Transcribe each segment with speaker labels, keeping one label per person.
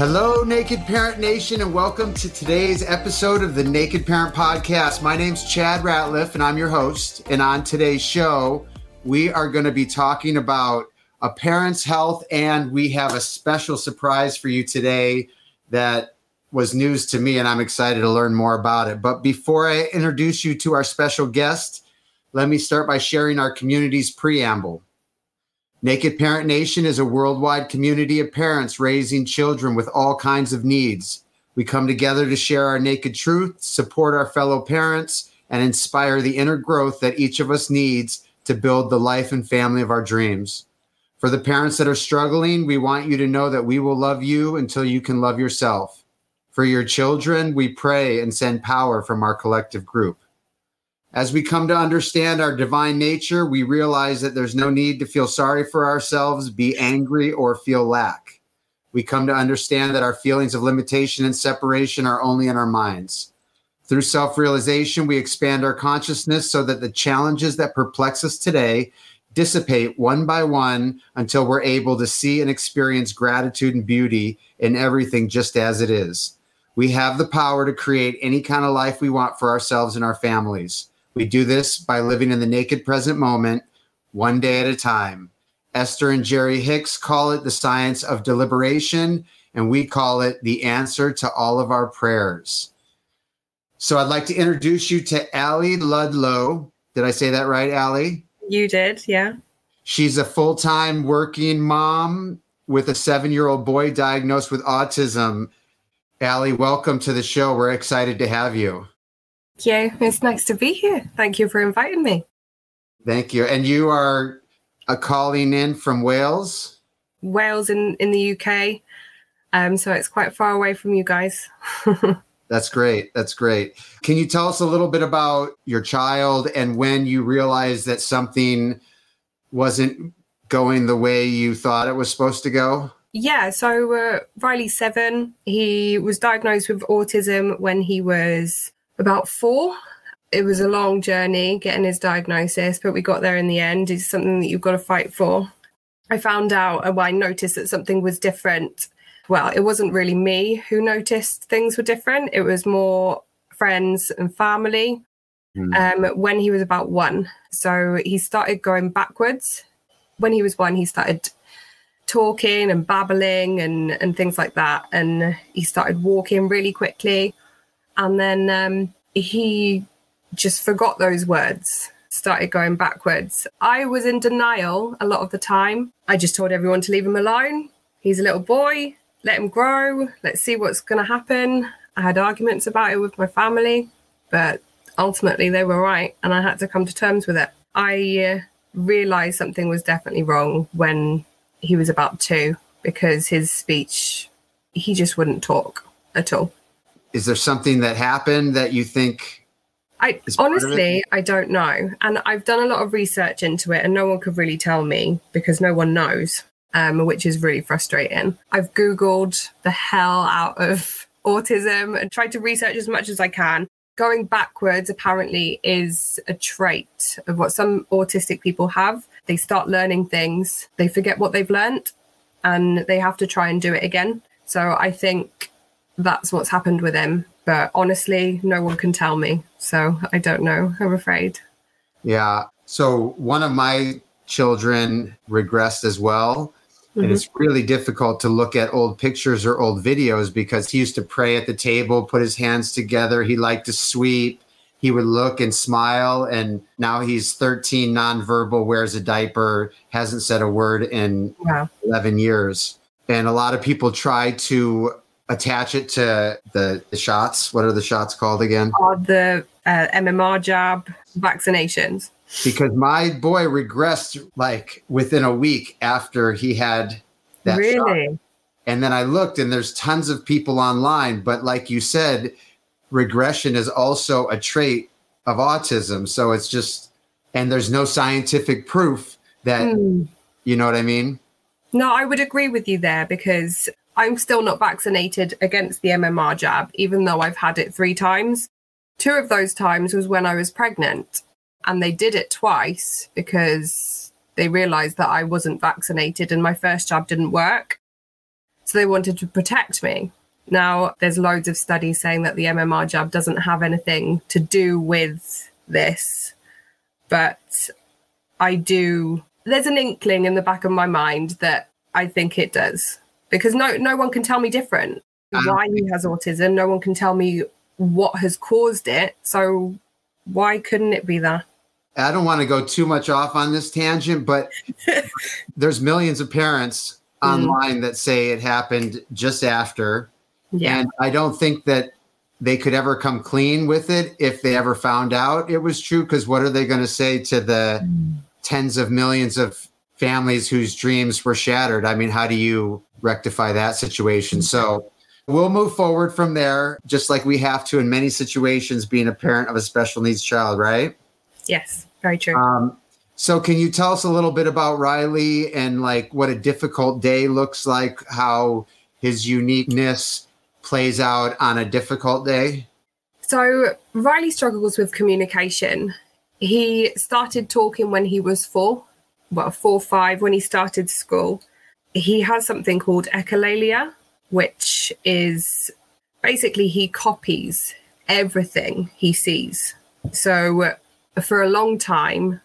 Speaker 1: Hello, Naked Parent Nation, and welcome to today's episode of the Naked Parent Podcast. My name's Chad Ratliff, and I'm your host. And on today's show, we are going to be talking about a parent's health, and we have a special surprise for you today that was news to me, and I'm excited to learn more about it. But before I introduce you to our special guest, let me start by sharing our community's preamble. Naked Parent Nation is a worldwide community of parents raising children with all kinds of needs. We come together to share our naked truth, support our fellow parents, and inspire the inner growth that each of us needs to build the life and family of our dreams. For the parents that are struggling, we want you to know that we will love you until you can love yourself. For your children, we pray and send power from our collective group. As we come to understand our divine nature, we realize that there's no need to feel sorry for ourselves, be angry, or feel lack. We come to understand that our feelings of limitation and separation are only in our minds. Through self realization, we expand our consciousness so that the challenges that perplex us today dissipate one by one until we're able to see and experience gratitude and beauty in everything just as it is. We have the power to create any kind of life we want for ourselves and our families. We do this by living in the naked present moment, one day at a time. Esther and Jerry Hicks call it the science of deliberation, and we call it the answer to all of our prayers. So I'd like to introduce you to Ally Ludlow. Did I say that right, Ally?
Speaker 2: You did, yeah.
Speaker 1: She's a full time working mom with a seven year old boy diagnosed with autism. Ally, welcome to the show. We're excited to have you.
Speaker 2: Yeah, it's nice to be here. Thank you for inviting me.
Speaker 1: Thank you. And you are a calling in from Wales?
Speaker 2: Wales in, in the UK. Um, so it's quite far away from you guys.
Speaker 1: That's great. That's great. Can you tell us a little bit about your child and when you realized that something wasn't going the way you thought it was supposed to go?
Speaker 2: Yeah, so uh, Riley's seven. He was diagnosed with autism when he was about four. It was a long journey getting his diagnosis, but we got there in the end. It's something that you've got to fight for. I found out, well, I noticed that something was different. Well, it wasn't really me who noticed things were different, it was more friends and family mm. um, when he was about one. So he started going backwards. When he was one, he started talking and babbling and, and things like that. And he started walking really quickly and then um, he just forgot those words started going backwards. I was in denial a lot of the time. I just told everyone to leave him alone. He's a little boy. Let him grow. Let's see what's going to happen. I had arguments about it with my family but ultimately they were right and i had to come to terms with it. I uh, realized something was definitely wrong when he was about two because his speech he just wouldn't talk at all
Speaker 1: is there something that happened that you think
Speaker 2: I honestly I don't know. And I've done a lot of research into it and no one could really tell me because no one knows. Um, which is really frustrating. I've Googled the hell out of autism and tried to research as much as I can. Going backwards apparently is a trait of what some autistic people have. They start learning things, they forget what they've learned, and they have to try and do it again. So I think that's what's happened with him. But honestly, no one can tell me. So I don't know. I'm afraid.
Speaker 1: Yeah. So one of my children regressed as well. Mm-hmm. And it's really difficult to look at old pictures or old videos because he used to pray at the table, put his hands together. He liked to sweep. He would look and smile. And now he's 13, nonverbal, wears a diaper, hasn't said a word in wow. 11 years. And a lot of people try to attach it to the, the shots. What are the shots called again?
Speaker 2: The uh, MMR jab vaccinations.
Speaker 1: because my boy regressed like within a week after he had that
Speaker 2: really?
Speaker 1: shot. And then I looked and there's tons of people online, but like you said, regression is also a trait of autism. So it's just and there's no scientific proof that
Speaker 2: Hmm.
Speaker 1: you know what I mean?
Speaker 2: No, I would agree with you there because I'm still not vaccinated against the MMR jab, even though I've had it three times. Two of those times was when I was pregnant, and they did it twice because they realized that I wasn't vaccinated and my first jab didn't work. So they wanted to protect me. Now, there's loads of studies saying that the MMR jab doesn't have anything to do with this, but I do. There's an inkling in the back of my mind that I think it does because no no one can tell me different
Speaker 1: don't
Speaker 2: why he has autism. No one can tell me what has caused it. So why couldn't it be that?
Speaker 1: I don't want to go too much off on this tangent, but there's millions of parents
Speaker 2: Mm.
Speaker 1: online that say it happened just after.
Speaker 2: Yeah.
Speaker 1: And I don't think that they could ever come clean with it if they ever found out it was true. Because what are they going to say to the tens of millions of families whose dreams were shattered? I mean, how do you rectify that situation? So we'll move forward from there, just like we have to in many situations being a parent of a special needs child, right?
Speaker 2: yes, very true.
Speaker 1: Um, so can you tell us a little bit about Riley and like what a difficult day looks like, how his uniqueness plays out on a difficult day?
Speaker 2: So Riley struggles with communication. He started talking when he was four, well, four, five, when he started school. He has something called echolalia, which is basically he copies everything he sees. So uh, for a long time,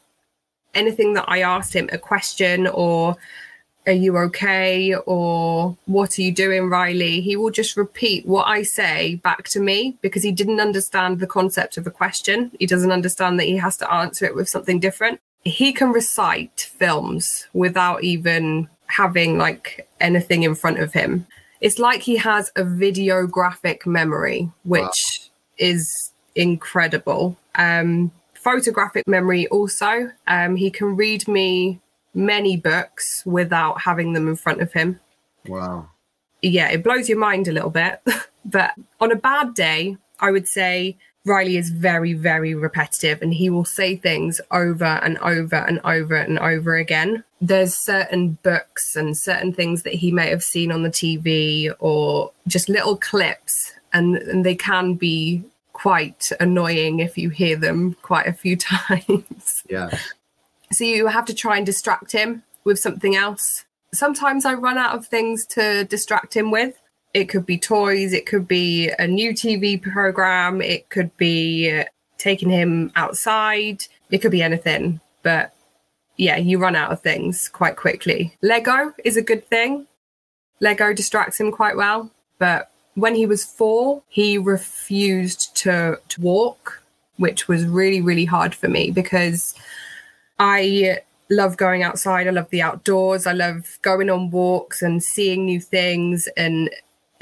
Speaker 2: anything that I asked him, a question or are you okay or what are you doing riley he will just repeat what i say back to me because he didn't understand the concept of a question he doesn't understand that he has to answer it with something different he can recite films without even having like anything in front of him it's like he has a videographic memory which is incredible um photographic memory also um he can read me many books without having them in front of him.
Speaker 1: Wow.
Speaker 2: Yeah, it blows your mind a little bit. but on a bad day, I would say Riley is very, very repetitive and he will say things over and over and over and over again. There's certain books and certain things that he may have seen on the TV or just little clips, and, and they can be quite annoying if you hear them quite a few times.
Speaker 1: Yeah.
Speaker 2: So you have to try and distract him with something else. Sometimes I run out of things to distract him with. It could be toys, it could be a new TV program, it could be taking him outside, it could be anything. But yeah, you run out of things quite quickly. Lego is a good thing. Lego distracts him quite well. But when he was four, he refused to, to walk, which was really, really hard for me because I love going outside. I love the outdoors. I love going on walks and seeing new things and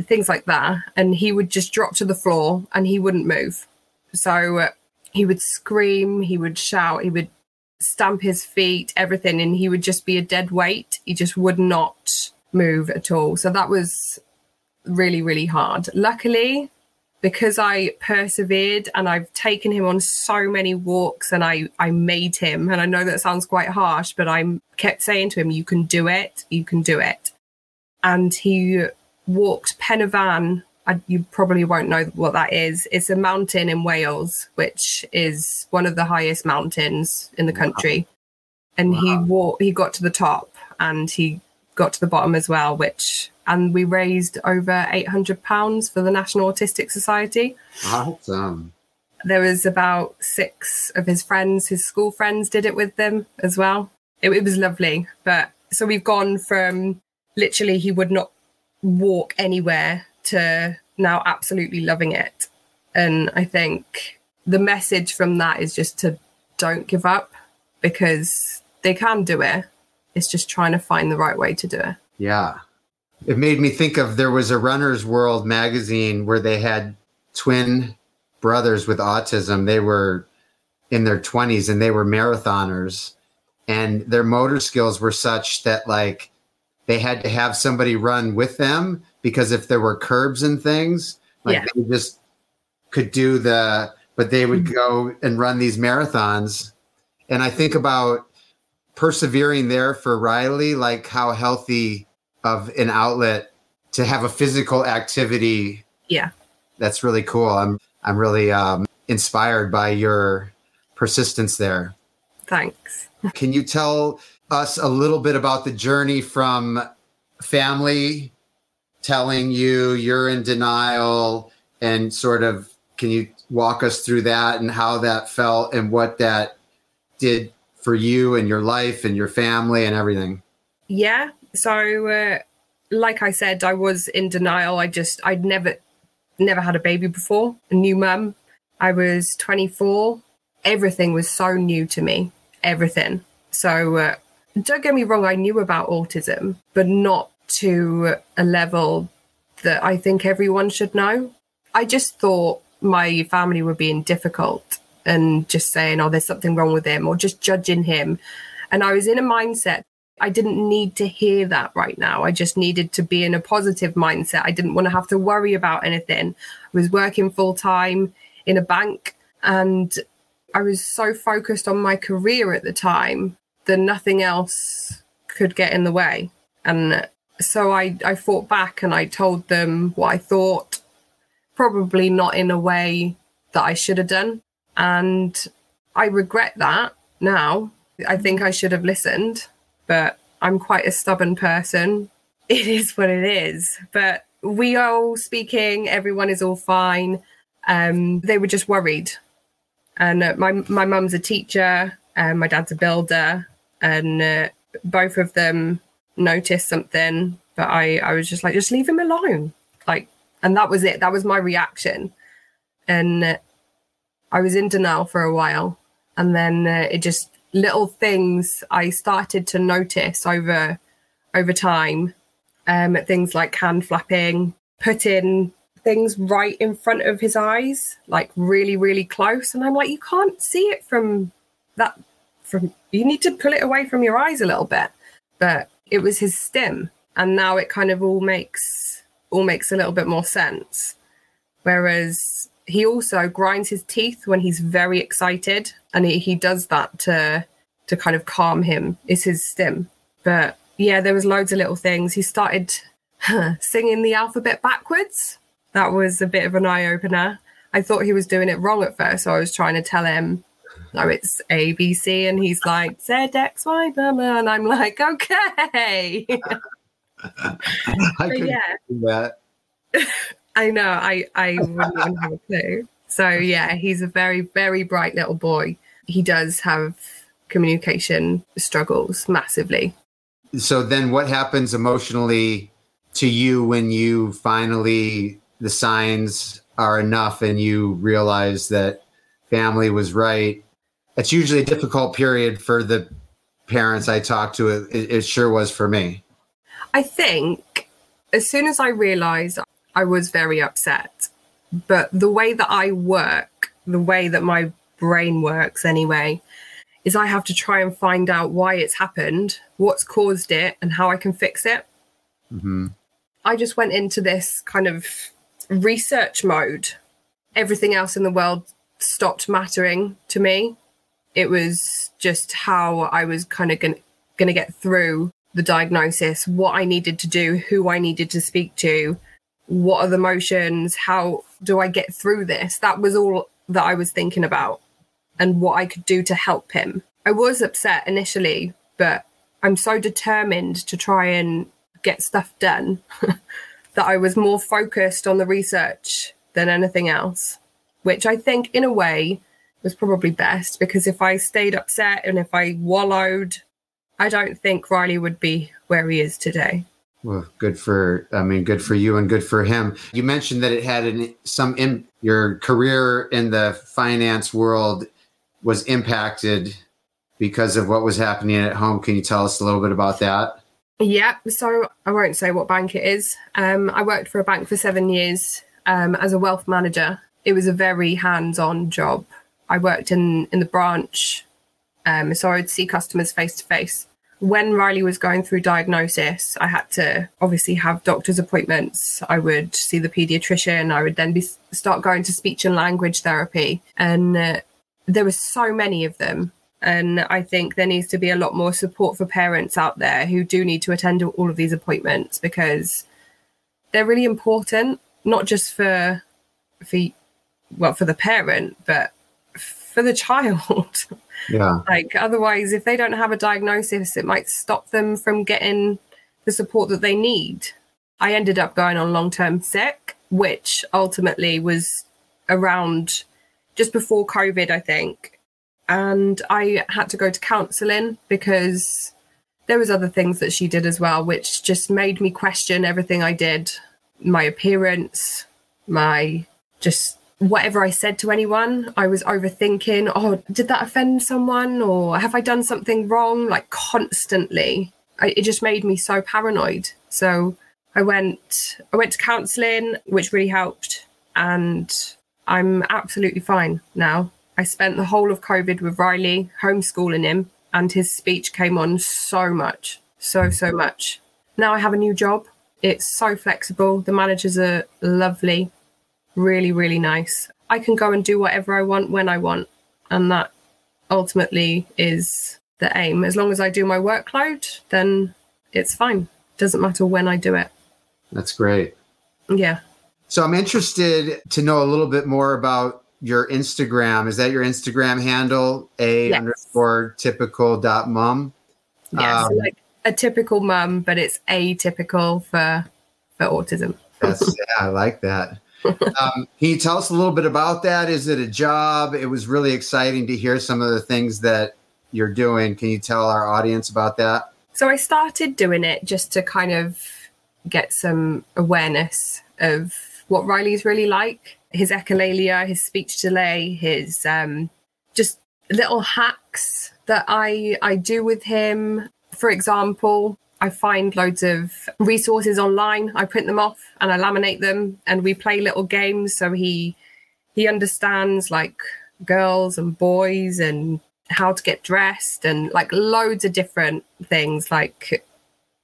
Speaker 2: things like that. And he would just drop to the floor and he wouldn't move. So uh, he would scream, he would shout, he would stamp his feet, everything, and he would just be a dead weight. He just would not move at all. So that was really, really hard. Luckily, because I persevered and I've taken him on so many walks and I, I made him, and I know that sounds quite harsh, but I kept saying to him, You can do it, you can do it. And he walked Pen y Fan. I, you probably won't know what that is. It's a mountain in Wales, which is one of the highest mountains in the country. And he walked, he got to the top and he got to the bottom as well, which and we raised over 800 pounds for the National Autistic Society.
Speaker 1: Awesome.
Speaker 2: There was about six of his friends, his school friends did it with them as well. It, it was lovely. But so we've gone from literally he would not walk anywhere to now absolutely loving it. And I think the message from that is just to don't give up because they can do it. It's just trying to find the right way to do it.
Speaker 1: Yeah. It made me think of there was a Runner's World magazine where they had twin brothers with autism. They were in their 20s and they were marathoners and their motor skills were such that like they had to have somebody run with them because if there were curbs and things like
Speaker 2: Yeah.
Speaker 1: they just could do the but they would go and run these marathons and i think about persevering there for riley like how healthy of an outlet to have a physical activity
Speaker 2: Yeah.
Speaker 1: that's really cool i'm i'm really um, inspired by your persistence there
Speaker 2: Thanks.
Speaker 1: can you tell us a little bit about the journey from family telling you you're in denial and sort of can you walk us through that and how that felt and what that did for you and your life and your family and everything?
Speaker 2: Yeah. So, uh, like I said, I was in denial. I just, I'd never, never had a baby before, a new mum. I was 24. Everything was so new to me. Everything. So, uh, don't get me wrong, I knew about autism, but not to a level that I think everyone should know. I just thought my family were being difficult and just saying, oh, there's something wrong with him or just judging him. And I was in a mindset I didn't need to hear that right now. I just needed to be in a positive mindset. I didn't want to have to worry about anything. I was working full time in a bank and I was so focused on my career at the time that nothing else could get in the way. And so I, I fought back and I told them what I thought, probably not in a way that I should have done. And I regret that now. I think I should have listened but I'm quite a stubborn person. It is what it is. But we are all speaking, everyone is all fine. Um, they were just worried. And uh, my my mum's a teacher, and my dad's a builder, and uh, both of them noticed something. But I I was just like, just leave him alone, like, and that was it. That was my reaction, and uh, I was in denial for a while, and then uh, it just little things I started to notice over over time. Um, things like hand flapping, putting things right in front of his eyes, like really, really close. And I'm like, you can't see it from that from you need to pull it away from your eyes a little bit. But it was his stim. And now it kind of all makes all makes a little bit more sense. Whereas he also grinds his teeth when he's very excited and he, he does that to to kind of calm him is his stim but yeah there was loads of little things he started singing the alphabet backwards that was a bit of an eye-opener i thought he was doing it wrong at first so i was trying to tell him no it's a b c and he's like z x y blah, blah, and i'm like okay
Speaker 1: I
Speaker 2: yeah
Speaker 1: that.
Speaker 2: I know. I I wouldn't even have a clue. So yeah, he's a very very bright little boy. He does have communication struggles massively.
Speaker 1: So then what happens emotionally to you when you finally the signs are enough and you realize that family was right? It's usually a difficult period for the parents I talk to. It, it sure was for me.
Speaker 2: I think as soon as I realized I was very upset, but the way that I work, the way that my brain works anyway, is I have to try and find out why it's happened, what's caused it, and how I can fix it.
Speaker 1: hmm
Speaker 2: I just went into this kind of research mode. Everything else in the world stopped mattering to me. It was just how I was kind of going to get through the diagnosis, what I needed to do, who I needed to speak to, what are the motions, how do I get through this? That was all that I was thinking about and what I could do to help him. I was upset initially, but I'm so determined to try and get stuff done that I was more focused on the research than anything else, which I think, in a way, was probably best because if I stayed upset and if I wallowed, I don't think Riley would be where he is today.
Speaker 1: Well, good for I mean, good for you and good for him. You mentioned that it had an, some in your career in the finance world was impacted because of what was happening at home. Can you tell us a little bit about that?
Speaker 2: Yeah, so I won't say what bank it is. Um, I worked for a bank for seven years um, as a wealth manager. It was a very hands on job, I worked in in the branch, um, so I would see customers face to face. When Riley was going through diagnosis, I had to obviously have doctor's appointments. I would see the pediatrician. I would then be start going to speech and language therapy, and uh, there were so many of them. And I think there needs to be a lot more support for parents out there who do need to attend all of these appointments because they're really important, not just for for well for the parent, but for the child.
Speaker 1: Yeah.
Speaker 2: like otherwise, if they don't have a diagnosis, it might stop them from getting the support that they need. I ended up going on long term sick, which ultimately was around just before COVID, I think. And I had to go to counselling because there was other things that she did as well, which just made me question everything I did, my appearance, my just whatever I said to anyone. I was overthinking, oh, did that offend someone? Or have I done something wrong? Like constantly. I, it just made me so paranoid. So I went I went to counselling, which really helped. And I'm absolutely fine now. I spent the whole of COVID with Riley, homeschooling him, and his speech came on so much, so, so much. Now I have a new job. It's so flexible. The managers are lovely, really, really nice. I can go and do whatever I want when I want. And that ultimately is the aim. As long as I do my workload, then it's fine. Doesn't matter when I do it.
Speaker 1: That's great.
Speaker 2: Yeah.
Speaker 1: So I'm interested to know a little bit more about your Instagram. Is that your Instagram handle? A
Speaker 2: Yes.
Speaker 1: underscore typical dot mum.
Speaker 2: Yeah. so
Speaker 1: Um,
Speaker 2: like a typical mum, but it's atypical for for autism.
Speaker 1: That's yeah, I like that. Um, can you tell us a little bit about that? Is it a job? It was really exciting to hear some of the things that you're doing. Can you tell our audience about that?
Speaker 2: So I started doing it just to kind of get some awareness of what Riley's really like. His echolalia, his speech delay, his um, just little hacks that I I do with him. For example, I find loads of resources online. I print them off and I laminate them, and we play little games. So he he understands like girls and boys and how to get dressed and like loads of different things like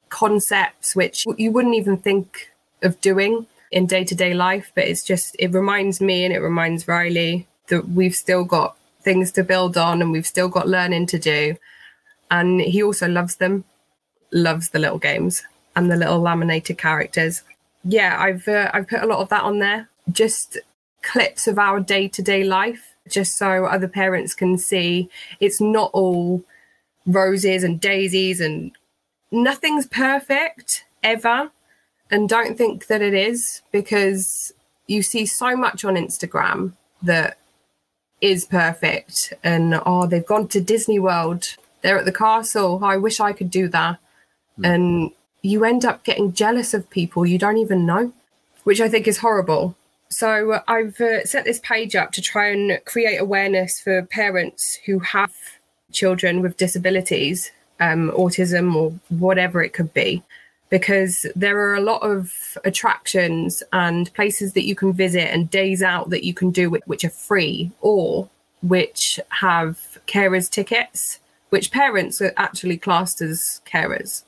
Speaker 2: concepts which you wouldn't even think of doing in day-to-day life. But it's just it reminds me and it reminds riley that we've still got things to build on and we've still got learning to do. And he also loves them loves the little games and the little laminated characters. Yeah i've uh, i've put a lot of that on there. Just clips of our day-to-day life just so other parents can see. It's not all roses and daisies and nothing's perfect ever. And don't think that it is because you see so much on Instagram that is perfect and oh they've gone to Disney World. They're at the castle. I wish I could do that and you end up getting jealous of people you don't even know which I think is horrible so uh, I've uh, set this page up to try and create awareness for parents who have children with disabilities, um, autism, or whatever it could be, because there are a lot of attractions and places that you can visit and days out that you can do whi- which are free or which have carers tickets, which parents are actually classed as carers.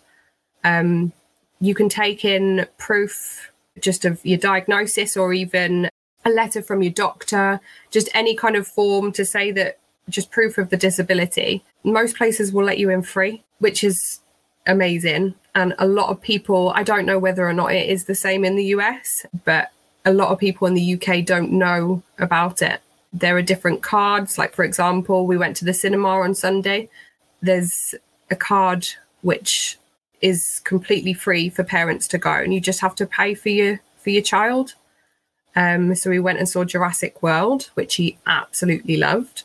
Speaker 2: Um, you can take in proof just of your diagnosis or even a letter from your doctor, just any kind of form to say that just proof of the disability. Most places will let you in free, which is amazing. And a lot of people, I don't know whether or not it is the same in the US, but a lot of people in the UK don't know about it. There are different cards. Like, for example, we went to the cinema on Sunday. There's a card which is completely free for parents to go, and you just have to pay for your for your child. Um, so we went and saw Jurassic World, which he absolutely loved.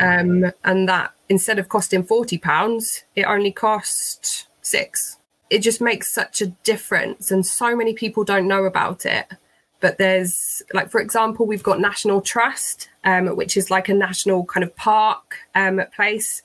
Speaker 2: Um, and that instead of costing forty pounds, it only cost six. It just makes such a difference, and so many people don't know about it. But there's like, for example, we've got National Trust, um, which is like a national kind of park um, place.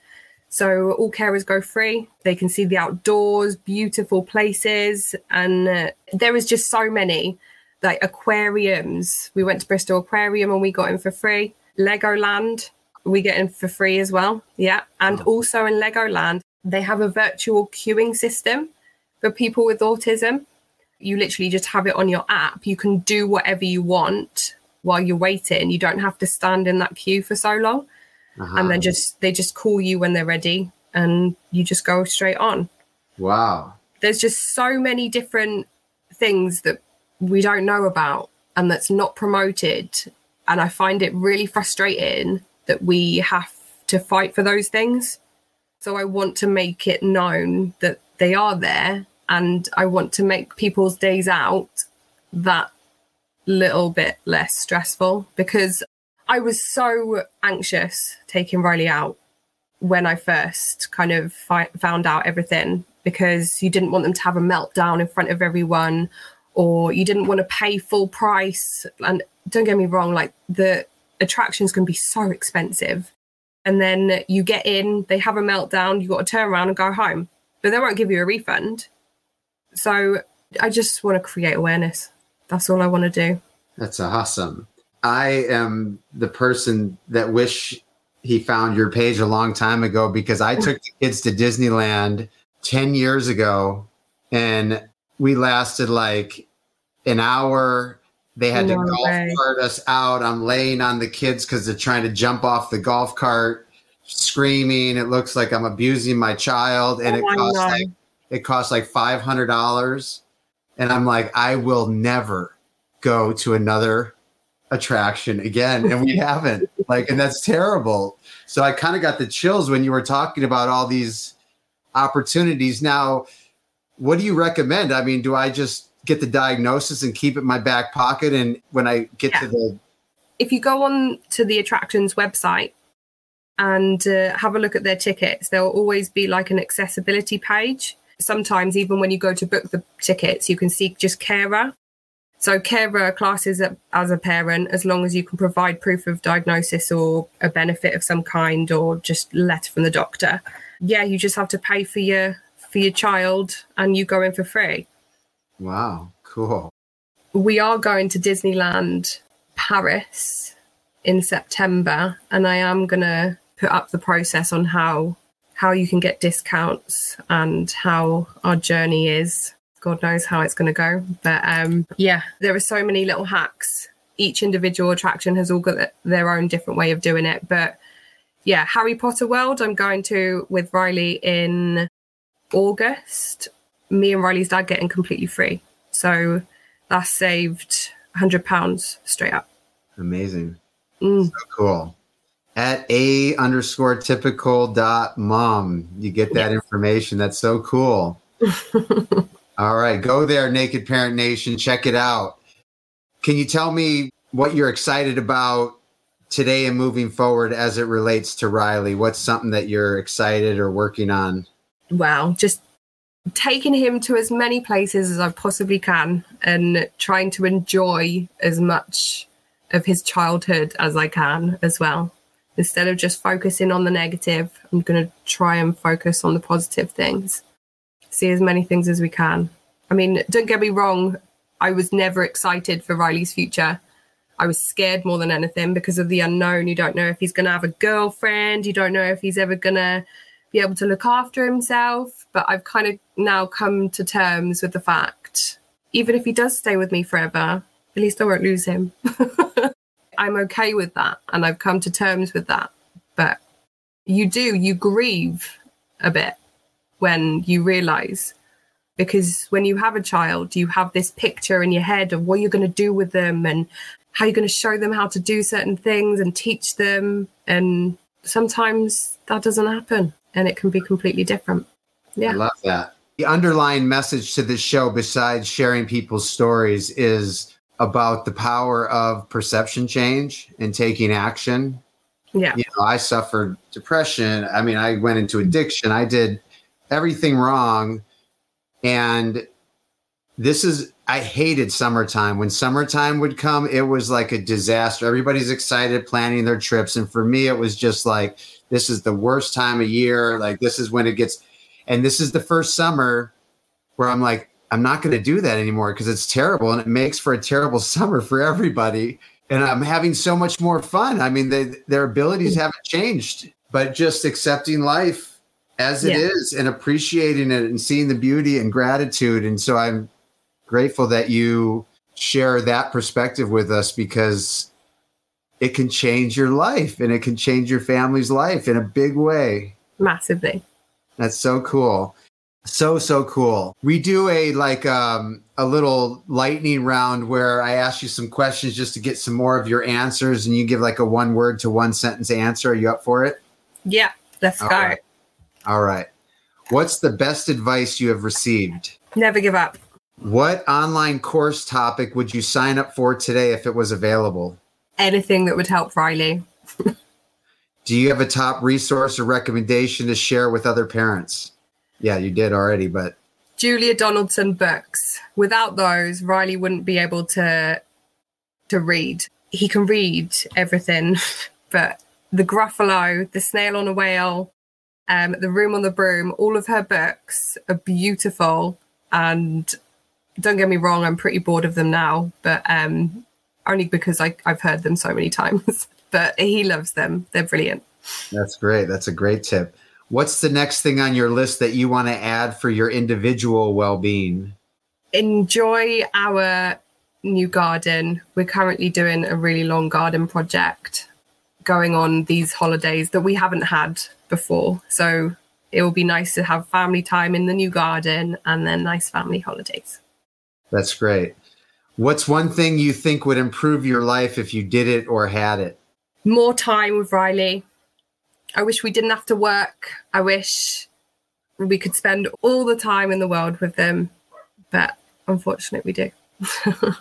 Speaker 2: So all carers go free. They can see the outdoors, beautiful places, and uh, there is just so many like aquariums. We went to Bristol Aquarium and we got in for free. Legoland, we get in for free as well. Yeah. And also in Legoland, they have a virtual queuing system for people with autism. You literally just have it on your app. You can do whatever you want while you're waiting. You don't have to stand in that queue for so long.
Speaker 1: Uh-huh.
Speaker 2: And then just they just call you when they're ready and you just go straight on.
Speaker 1: wow.
Speaker 2: There's just so many different things that we don't know about and that's not promoted. And I find it really frustrating that we have to fight for those things. So I want to make it known that they are there and I want to make people's days out that little bit less stressful because I was so anxious taking Riley out when I first kind of fi- found out everything because you didn't want them to have a meltdown in front of everyone or you didn't want to pay full price. And don't get me wrong, like the attractions can be so expensive. And then you get in, they have a meltdown, you've got to turn around and go home, but they won't give you a refund. So I just want to create awareness. That's all I want to do.
Speaker 1: That's awesome. I am the person that wish he found your page a long time ago because I took the kids to Disneyland 10 years ago and we lasted like an hour. They had to golf
Speaker 2: way.
Speaker 1: cart us out. I'm laying on the kids because they're trying to jump off the golf cart, screaming. It looks like I'm abusing my child, and it
Speaker 2: Oh, I
Speaker 1: costs like it costs like five hundred dollars. And I'm like, I will never go to another attraction again. And we haven't. Like, and that's terrible. So I kind of got the chills when you were talking about all these opportunities. Now, what do you recommend? I mean, do I just get the diagnosis and keep it in my back pocket? And when I get to the
Speaker 2: if you go on to the attractions website and uh, have a look at their tickets, there will always be like an accessibility page. Sometimes, even when you go to book the tickets, you can see just carer. So, carer uh, classes as a parent as long as you can provide proof of diagnosis or a benefit of some kind or just letter from the doctor. Yeah, you just have to pay for your for your child and you go in for free.
Speaker 1: wow, cool.
Speaker 2: we are going to Disneyland Paris in September, and I am gonna put up the process on how how you can get discounts and how our journey is. God knows how it's gonna go, but um, yeah, there are so many little hacks. Each individual attraction has all got their own different way of doing it, but yeah, Harry Potter World. I'm going to with Riley in August. Me and Riley's dad getting completely free. So that saved hundred pounds straight up.
Speaker 1: Amazing.
Speaker 2: Mm.
Speaker 1: So cool. At a underscore typical dot mom. You get that information. That's so cool. All right. Go there, Naked Parent Nation. Check it out. Can you tell me what you're excited about today and moving forward as it relates to Riley? What's something that you're excited or working on?
Speaker 2: Wow, just taking him to as many places as I possibly can and trying to enjoy as much of his childhood as I can as well. Instead of just focusing on the negative, I'm going to try and focus on the positive things. See as many things as we can. I mean, don't get me wrong, I was never excited for Riley's future. I was scared more than anything because of the unknown. You don't know if he's going to have a girlfriend, you don't know if he's ever going to be able to look after himself. But I've kind of now come to terms with the fact, even if he does stay with me forever, at least I won't lose him. I'm okay with that. And I've come to terms with that. But you do, you grieve a bit when you realize because when you have a child, you have this picture in your head of what you're going to do with them and how you're going to show them how to do certain things and teach them. And sometimes that doesn't happen and it can be completely different. Yeah.
Speaker 1: I love that. The underlying message to this show, besides sharing people's stories, is about the power of perception change and taking action.
Speaker 2: Yeah.
Speaker 1: You know, I suffered depression. I mean, I went into addiction. I did everything wrong. And this is, I hated summertime. When summertime would come, it was like a disaster. Everybody's excited planning their trips. And for me, it was just like, this is the worst time of year. Like, this is when it gets, and this is the first summer where I'm like, I'm not going to do that anymore because it's terrible and it makes for a terrible summer for everybody. and I'm having so much more fun. I mean, they, their abilities haven't changed, but just accepting life as it
Speaker 2: Yeah.
Speaker 1: is and appreciating it and seeing the beauty and gratitude. And so I'm grateful that you share that perspective with us because it can change your life and it can change your family's life in a big way.
Speaker 2: Massively.
Speaker 1: That's so cool. So so cool. We do a like um a little lightning round where I ask you some questions just to get some more of your answers and you give like a one word to one sentence answer. Are you up for it?
Speaker 2: Yeah, let's
Speaker 1: All
Speaker 2: go.
Speaker 1: right. All right. What's the best advice you have received?
Speaker 2: Never give up.
Speaker 1: What online course topic would you sign up for today if it was available?
Speaker 2: Anything that would help Riley.
Speaker 1: Do you have a top resource or recommendation to share with other parents? Yeah, you did already, but
Speaker 2: Julia Donaldson books. Without those, Riley wouldn't be able to to read. He can read everything, but the Gruffalo, the Snail on a Whale, um, the Room on the Broom, all of her books are beautiful. And don't get me wrong, I'm pretty bored of them now, but um, only because I, I've heard them so many times. but he loves them. They're brilliant.
Speaker 1: That's great. That's a great tip. What's the next thing on your list that you want to add for your individual well being?
Speaker 2: enjoy our new garden. We're currently doing a really long garden project going on these holidays that we haven't had before. So it will be nice to have family time in the new garden and then nice family holidays.
Speaker 1: That's great. What's one thing you think would improve your life if you did it or had it?
Speaker 2: More time with Riley. I wish we didn't have to work. I wish we could spend all the time in the world with them. But unfortunately, we do.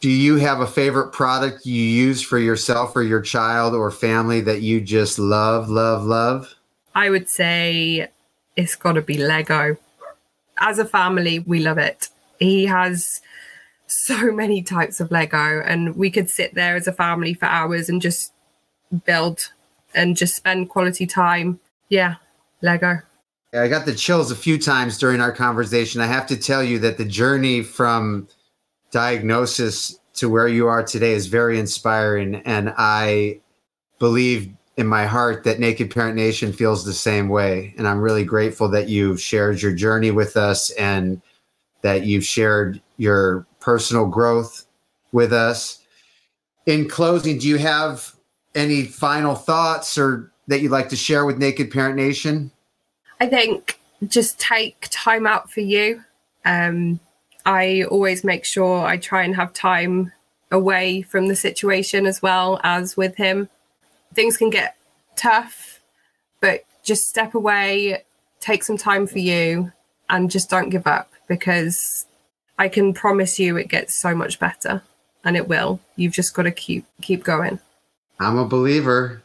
Speaker 1: Do you have a favorite product you use for yourself or your child or family that you just love, love, love?
Speaker 2: I would say it's got to be Lego. As a family, we love it. He has so many types of Lego, and we could sit there as a family for hours and just build and just spend quality time. Yeah, Lego.
Speaker 1: I got the chills a few times during our conversation. I have to tell you that the journey from diagnosis to where you are today is very inspiring. And I believe in my heart that Naked Parent Nation feels the same way. And I'm really grateful that you've shared your journey with us and that you've shared your personal growth with us. In closing, do you have any final thoughts or that you'd like to share with Naked Parent Nation?
Speaker 2: I think just take time out for you. Um, I always make sure I try and have time away from the situation as well as with him. Things can get tough, but just step away, take some time for you, and just don't give up because I can promise you it gets so much better and it will. You've just got to keep keep going.
Speaker 1: I'm a believer.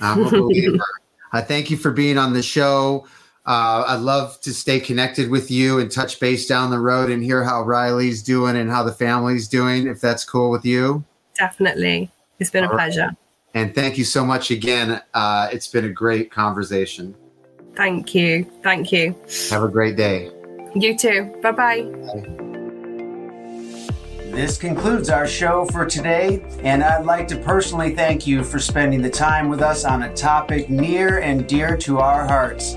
Speaker 1: I'm a believer. I thank you for being on the show. Uh, I'd love to stay connected with you and touch base down the road and hear how Riley's doing and how the family's doing, if that's cool with you.
Speaker 2: Definitely. It's been a
Speaker 1: All right.
Speaker 2: Pleasure.
Speaker 1: And thank you so much again. Uh, it's been a great conversation.
Speaker 2: Thank you. Thank you.
Speaker 1: Have a great day.
Speaker 2: You too. Bye bye.
Speaker 3: This concludes our show for today, and I'd like to personally thank you for spending the time with us on a topic near and dear to our hearts.